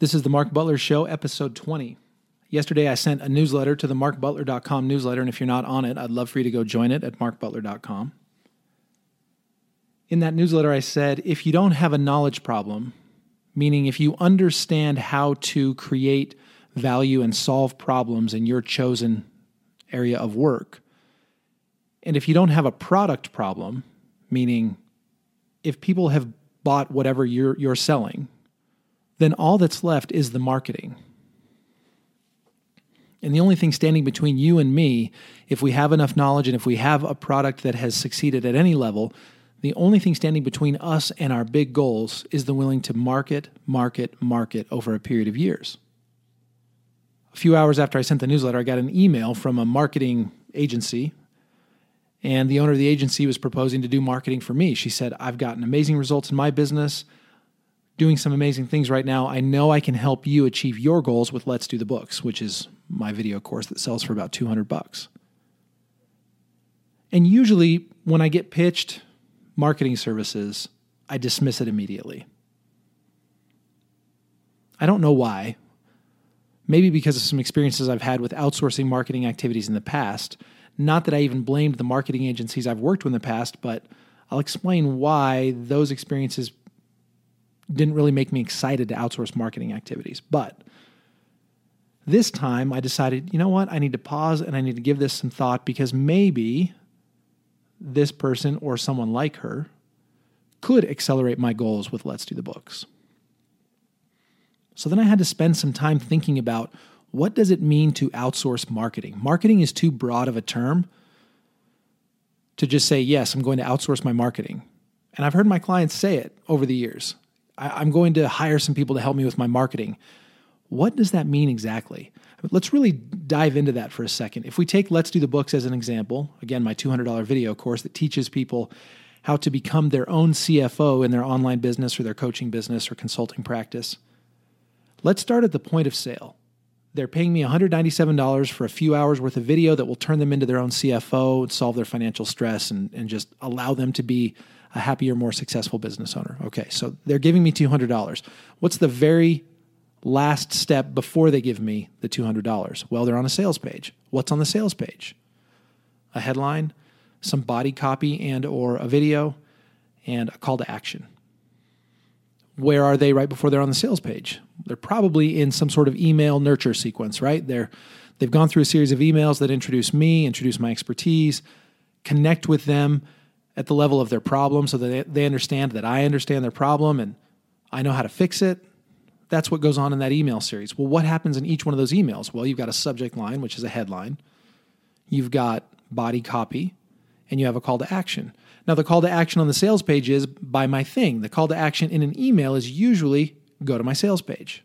This is the Mark Butler Show, episode 20. Yesterday, I sent a newsletter to the markbutler.com newsletter, and if you're not on it, I'd love for you to go join it at markbutler.com. In that newsletter, I said if you don't have a knowledge problem, meaning if you understand how to create value and solve problems in your chosen area of work, and if you don't have a product problem, meaning if people have bought whatever you're, you're selling, then all that's left is the marketing. And the only thing standing between you and me, if we have enough knowledge and if we have a product that has succeeded at any level, the only thing standing between us and our big goals is the willing to market, market, market over a period of years. A few hours after I sent the newsletter, I got an email from a marketing agency, and the owner of the agency was proposing to do marketing for me. She said, I've gotten amazing results in my business doing some amazing things right now. I know I can help you achieve your goals with Let's Do the Books, which is my video course that sells for about 200 bucks. And usually when I get pitched marketing services, I dismiss it immediately. I don't know why. Maybe because of some experiences I've had with outsourcing marketing activities in the past. Not that I even blamed the marketing agencies I've worked with in the past, but I'll explain why those experiences didn't really make me excited to outsource marketing activities. But this time I decided, you know what? I need to pause and I need to give this some thought because maybe this person or someone like her could accelerate my goals with Let's Do the Books. So then I had to spend some time thinking about what does it mean to outsource marketing? Marketing is too broad of a term to just say, yes, I'm going to outsource my marketing. And I've heard my clients say it over the years. I, am going to hire some people to help me with my marketing. What does that mean exactly? Let's really dive into that for a second. If we take Let's Do the Books as an example, again, my $200 video course that teaches people how to become their own CFO in their online business or their coaching business or consulting practice. Let's start at the point of sale. They're paying me $197 for a few hours worth of video that will turn them into their own CFO, and solve their financial stress, and, and just allow them to be a happier, more successful business owner. Okay, so they're giving me $200. What's the very last step before they give me the $200? Well, they're on a sales page. What's on the sales page? A headline, some body copy and or a video, and a call to action. Where are they right before they're on the sales page? They're probably in some sort of email nurture sequence, right? They're they've gone through a series of emails that introduce me, introduce my expertise, connect with them at the level of their problem so that they understand that I understand their problem and I know how to fix it. That's what goes on in that email series. Well, what happens in each one of those emails? Well, you've got a subject line, which is a headline, you've got body copy, and you have a call to action. Now, the call to action on the sales page is buy my thing. The call to action in an email is usually go to my sales page.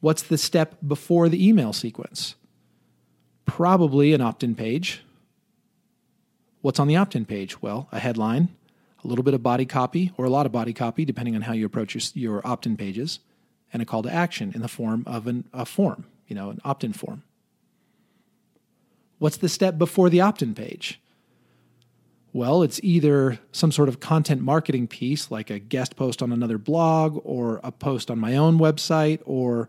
What's the step before the email sequence? Probably an opt in page What's on the opt in page? Well, a headline, a little bit of body copy, or a lot of body copy, depending on how you approach your, your opt in pages, and a call to action in the form of an, a form, you know, an opt in form. What's the step before the opt in page? Well, it's either some sort of content marketing piece, like a guest post on another blog, or a post on my own website, or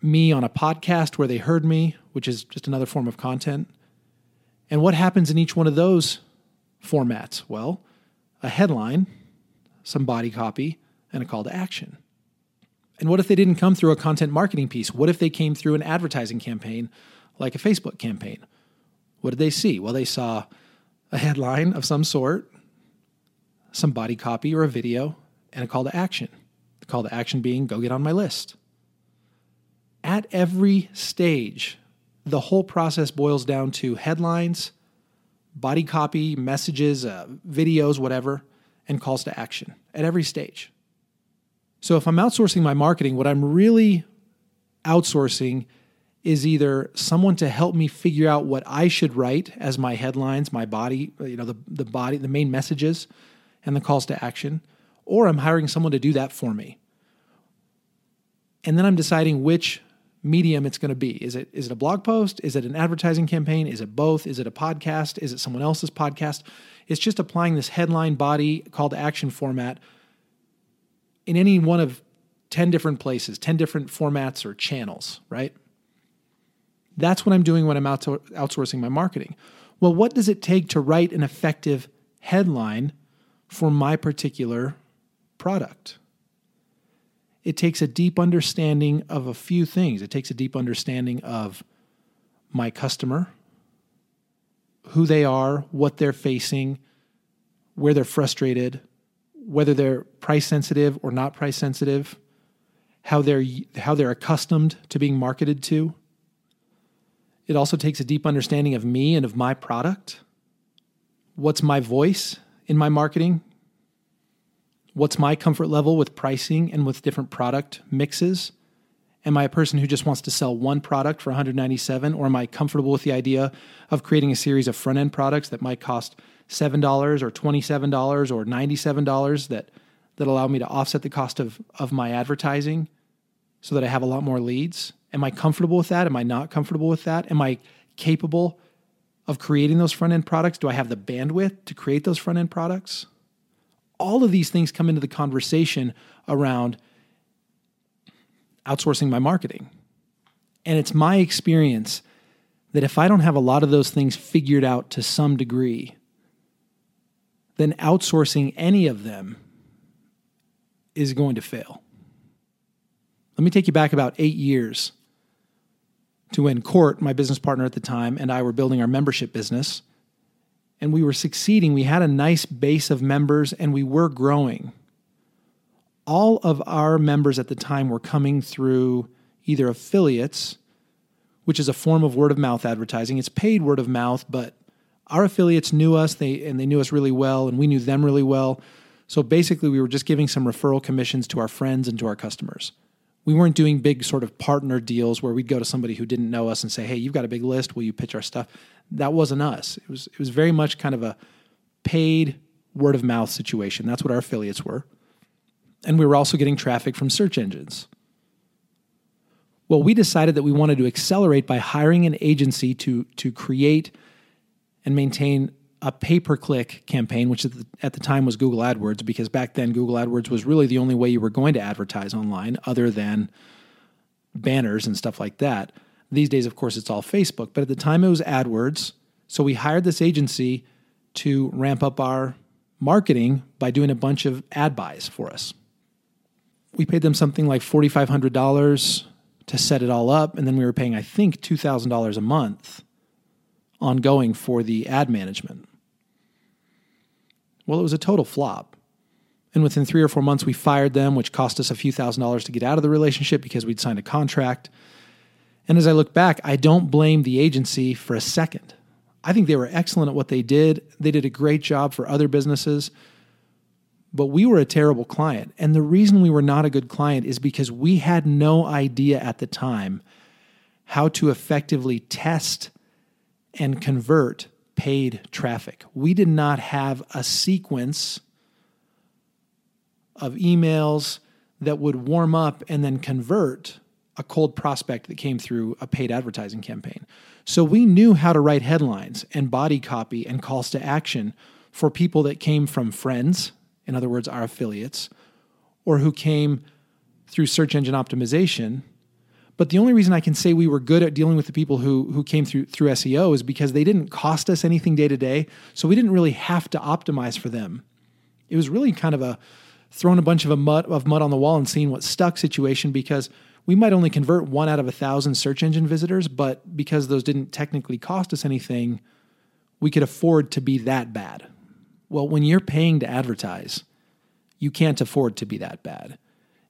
me on a podcast where they heard me, which is just another form of content. And what happens in each one of those formats? Well, a headline, some body copy, and a call to action. And what if they didn't come through a content marketing piece? What if they came through an advertising campaign like a Facebook campaign? What did they see? Well, they saw a headline of some sort, some body copy or a video, and a call to action. The call to action being go get on my list. At every stage the whole process boils down to headlines, body copy, messages, uh, videos, whatever, and calls to action at every stage. So if I'm outsourcing my marketing, what I'm really outsourcing is either someone to help me figure out what I should write as my headlines, my body, you know, the, the body, the main messages and the calls to action, or I'm hiring someone to do that for me. And then I'm deciding which medium it's going to be. Is it is it a blog post? Is it an advertising campaign? Is it both? Is it a podcast? Is it someone else's podcast? It's just applying this headline body call to action format in any one of 10 different places, 10 different formats or channels, right? That's what I'm doing when I'm out outsourcing my marketing. Well, what does it take to write an effective headline for my particular product? It takes a deep understanding of a few things. It takes a deep understanding of my customer, who they are, what they're facing, where they're frustrated, whether they're price sensitive or not price sensitive, how they're how they're accustomed to being marketed to. It also takes a deep understanding of me and of my product. What's my voice in my marketing? What's my comfort level with pricing and with different product mixes? Am I a person who just wants to sell one product for 197 or am I comfortable with the idea of creating a series of front-end products that might cost $7 or $27 or $97 that that allow me to offset the cost of of my advertising so that I have a lot more leads? Am I comfortable with that? Am I not comfortable with that? Am I capable of creating those front end products? Do I have the bandwidth to create those front end products? All of these things come into the conversation around outsourcing my marketing. And it's my experience that if I don't have a lot of those things figured out to some degree, then outsourcing any of them is going to fail. Let me take you back about eight years to when Court, my business partner at the time, and I were building our membership business. And we were succeeding. We had a nice base of members and we were growing. All of our members at the time were coming through either affiliates, which is a form of word of mouth advertising. It's paid word of mouth, but our affiliates knew us they and they knew us really well and we knew them really well. So basically we were just giving some referral commissions to our friends and to our customers we weren't doing big sort of partner deals where we'd go to somebody who didn't know us and say, "Hey, you've got a big list. Will you pitch our stuff?" That wasn't us. It was it was very much kind of a paid word of mouth situation. That's what our affiliates were. And we were also getting traffic from search engines. Well, we decided that we wanted to accelerate by hiring an agency to to create and maintain a pay per click campaign, which at the time was Google AdWords, because back then Google AdWords was really the only way you were going to advertise online other than banners and stuff like that. These days, of course, it's all Facebook, but at the time it was AdWords. So we hired this agency to ramp up our marketing by doing a bunch of ad buys for us. We paid them something like $4,500 to set it all up, and then we were paying, I think, $2,000 a month ongoing for the ad management. Well, it was a total flop. And within three or four months, we fired them, which cost us a few thousand dollars to get out of the relationship because we'd signed a contract. And as I look back, I don't blame the agency for a second. I think they were excellent at what they did. They did a great job for other businesses, but we were a terrible client. And the reason we were not a good client is because we had no idea at the time how to effectively test and convert paid traffic. We did not have a sequence of emails that would warm up and then convert a cold prospect that came through a paid advertising campaign. So we knew how to write headlines and body copy and calls to action for people that came from friends, in other words, our affiliates, or who came through search engine optimization but the only reason I can say we were good at dealing with the people who who came through through SEO is because they didn't cost us anything day to day, so we didn't really have to optimize for them. It was really kind of a throwing a bunch of a mud of mud on the wall and seeing what stuck situation because we might only convert one out of a thousand search engine visitors, but because those didn't technically cost us anything, we could afford to be that bad. Well, when you're paying to advertise, you can't afford to be that bad.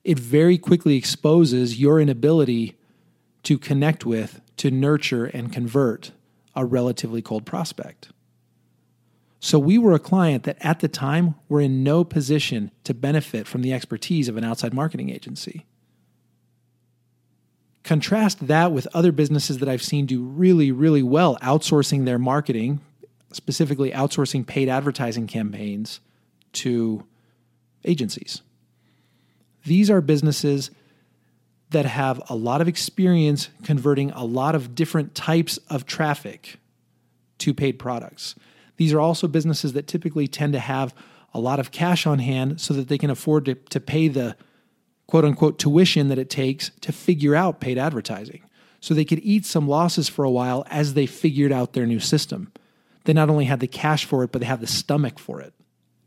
It very quickly exposes your inability to connect with, to nurture, and convert a relatively cold prospect. So we were a client that at the time were in no position to benefit from the expertise of an outside marketing agency. Contrast that with other businesses that I've seen do really, really well outsourcing their marketing, specifically outsourcing paid advertising campaigns to agencies. These are businesses that have a lot of experience converting a lot of different types of traffic to paid products. These are also businesses that typically tend to have a lot of cash on hand so that they can afford to, to pay the quote unquote tuition that it takes to figure out paid advertising. So they could eat some losses for a while as they figured out their new system. They not only had the cash for it, but they have the stomach for it.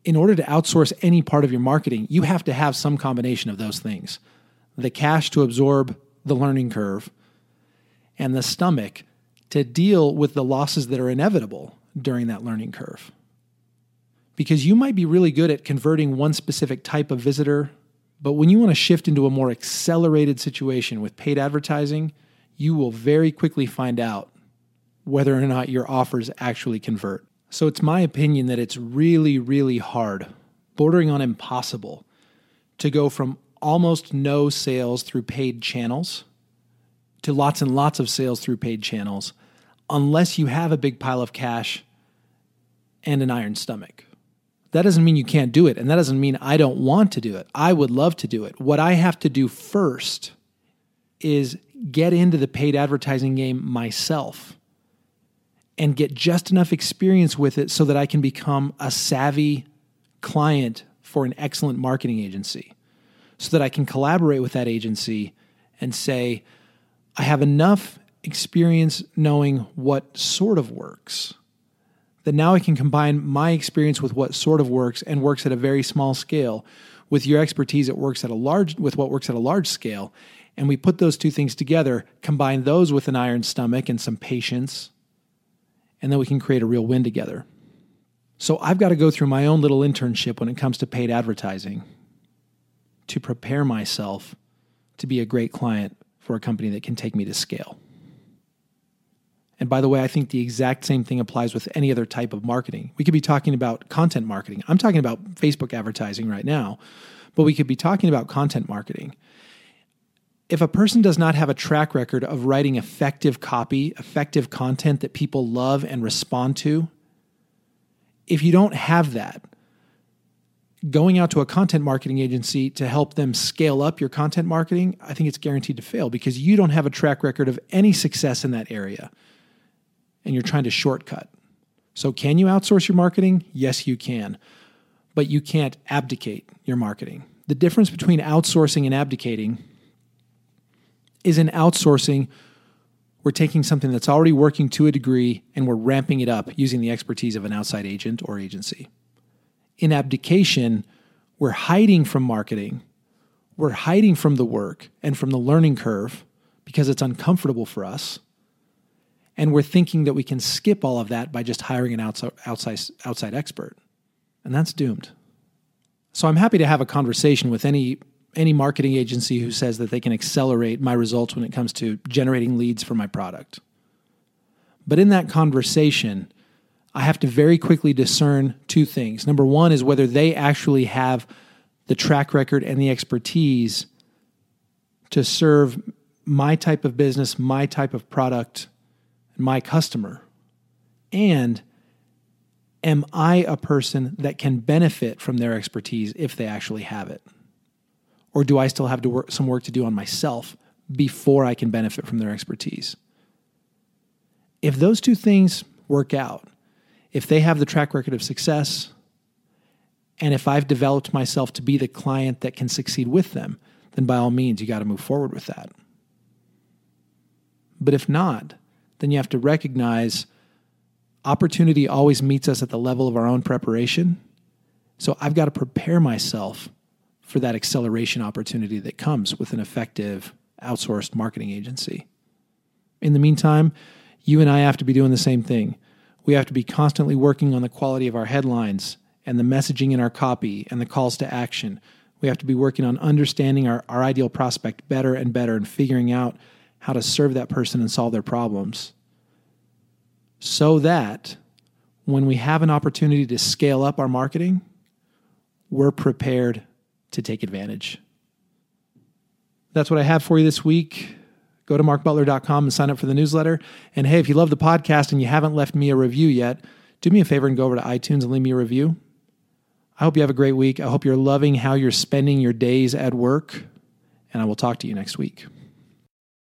In order to outsource any part of your marketing, you have to have some combination of those things the cash to absorb the learning curve, and the stomach to deal with the losses that are inevitable during that learning curve. Because you might be really good at converting one specific type of visitor, but when you want to shift into a more accelerated situation with paid advertising, you will very quickly find out whether or not your offers actually convert. So it's my opinion that it's really, really hard, bordering on impossible, to go from almost no sales through paid channels to lots and lots of sales through paid channels unless you have a big pile of cash and an iron stomach. That doesn't mean you can't do it, and that doesn't mean I don't want to do it. I would love to do it. What I have to do first is get into the paid advertising game myself and get just enough experience with it so that I can become a savvy client for an excellent marketing agency so that I can collaborate with that agency and say, I have enough experience knowing what sort of works that now I can combine my experience with what sort of works and works at a very small scale with your expertise that works at a large with what works at a large scale. And we put those two things together combine those with an iron stomach and some patience and then we can create a real win together. So i've got to go through my own little internship when it comes to paid advertising to prepare myself to be a great client for a company that can take me to scale. And by the way, I think the exact same thing applies with any other type of marketing. We could be talking about content marketing. I'm talking about Facebook advertising right now, but we could be talking about content marketing. If a person does not have a track record of writing effective copy, effective content that people love and respond to, if you don't have that, going out to a content marketing agency to help them scale up your content marketing, I think it's guaranteed to fail because you don't have a track record of any success in that area and you're trying to shortcut. So, can you outsource your marketing? Yes, you can, but you can't abdicate your marketing. The difference between outsourcing and abdicating is in outsourcing, we're taking something that's already working to a degree and we're ramping it up using the expertise of an outside agent or agency in abdication, we're hiding from marketing, we're hiding from the work and from the learning curve because it's uncomfortable for us. And we're thinking that we can skip all of that by just hiring an outside, outside, outside expert. And that's doomed. So I'm happy to have a conversation with any any marketing agency who says that they can accelerate my results when it comes to generating leads for my product. But in that conversation, I have to very quickly discern two things. Number one is whether they actually have the track record and the expertise to serve my type of business, my type of product, my customer. And am I a person that can benefit from their expertise if they actually have it? Or do I still have to work, some work to do on myself before I can benefit from their expertise? If those two things work out, if they have the track record of success, and if I've developed myself to be the client that can succeed with them, then by all means, you got to move forward with that. But if not, then you have to recognize opportunity always meets us at the level of our own preparation. So I've got to prepare myself for that acceleration opportunity that comes with an effective outsourced marketing agency. In the meantime, you and I have to be doing the same thing. We have to be constantly working on the quality of our headlines and the messaging in our copy and the calls to action. We have to be working on understanding our, our ideal prospect better and better and figuring out how to serve that person and solve their problems. So that when we have an opportunity to scale up our marketing, we're prepared to take advantage. That's what I have for you this week go to markbutler.com and sign up for the newsletter. And hey, if you love the podcast and you haven't left me a review yet, do me a favor and go over to iTunes and leave me a review. I hope you have a great week. I hope you're loving how you're spending your days at work. And I will talk to you next week.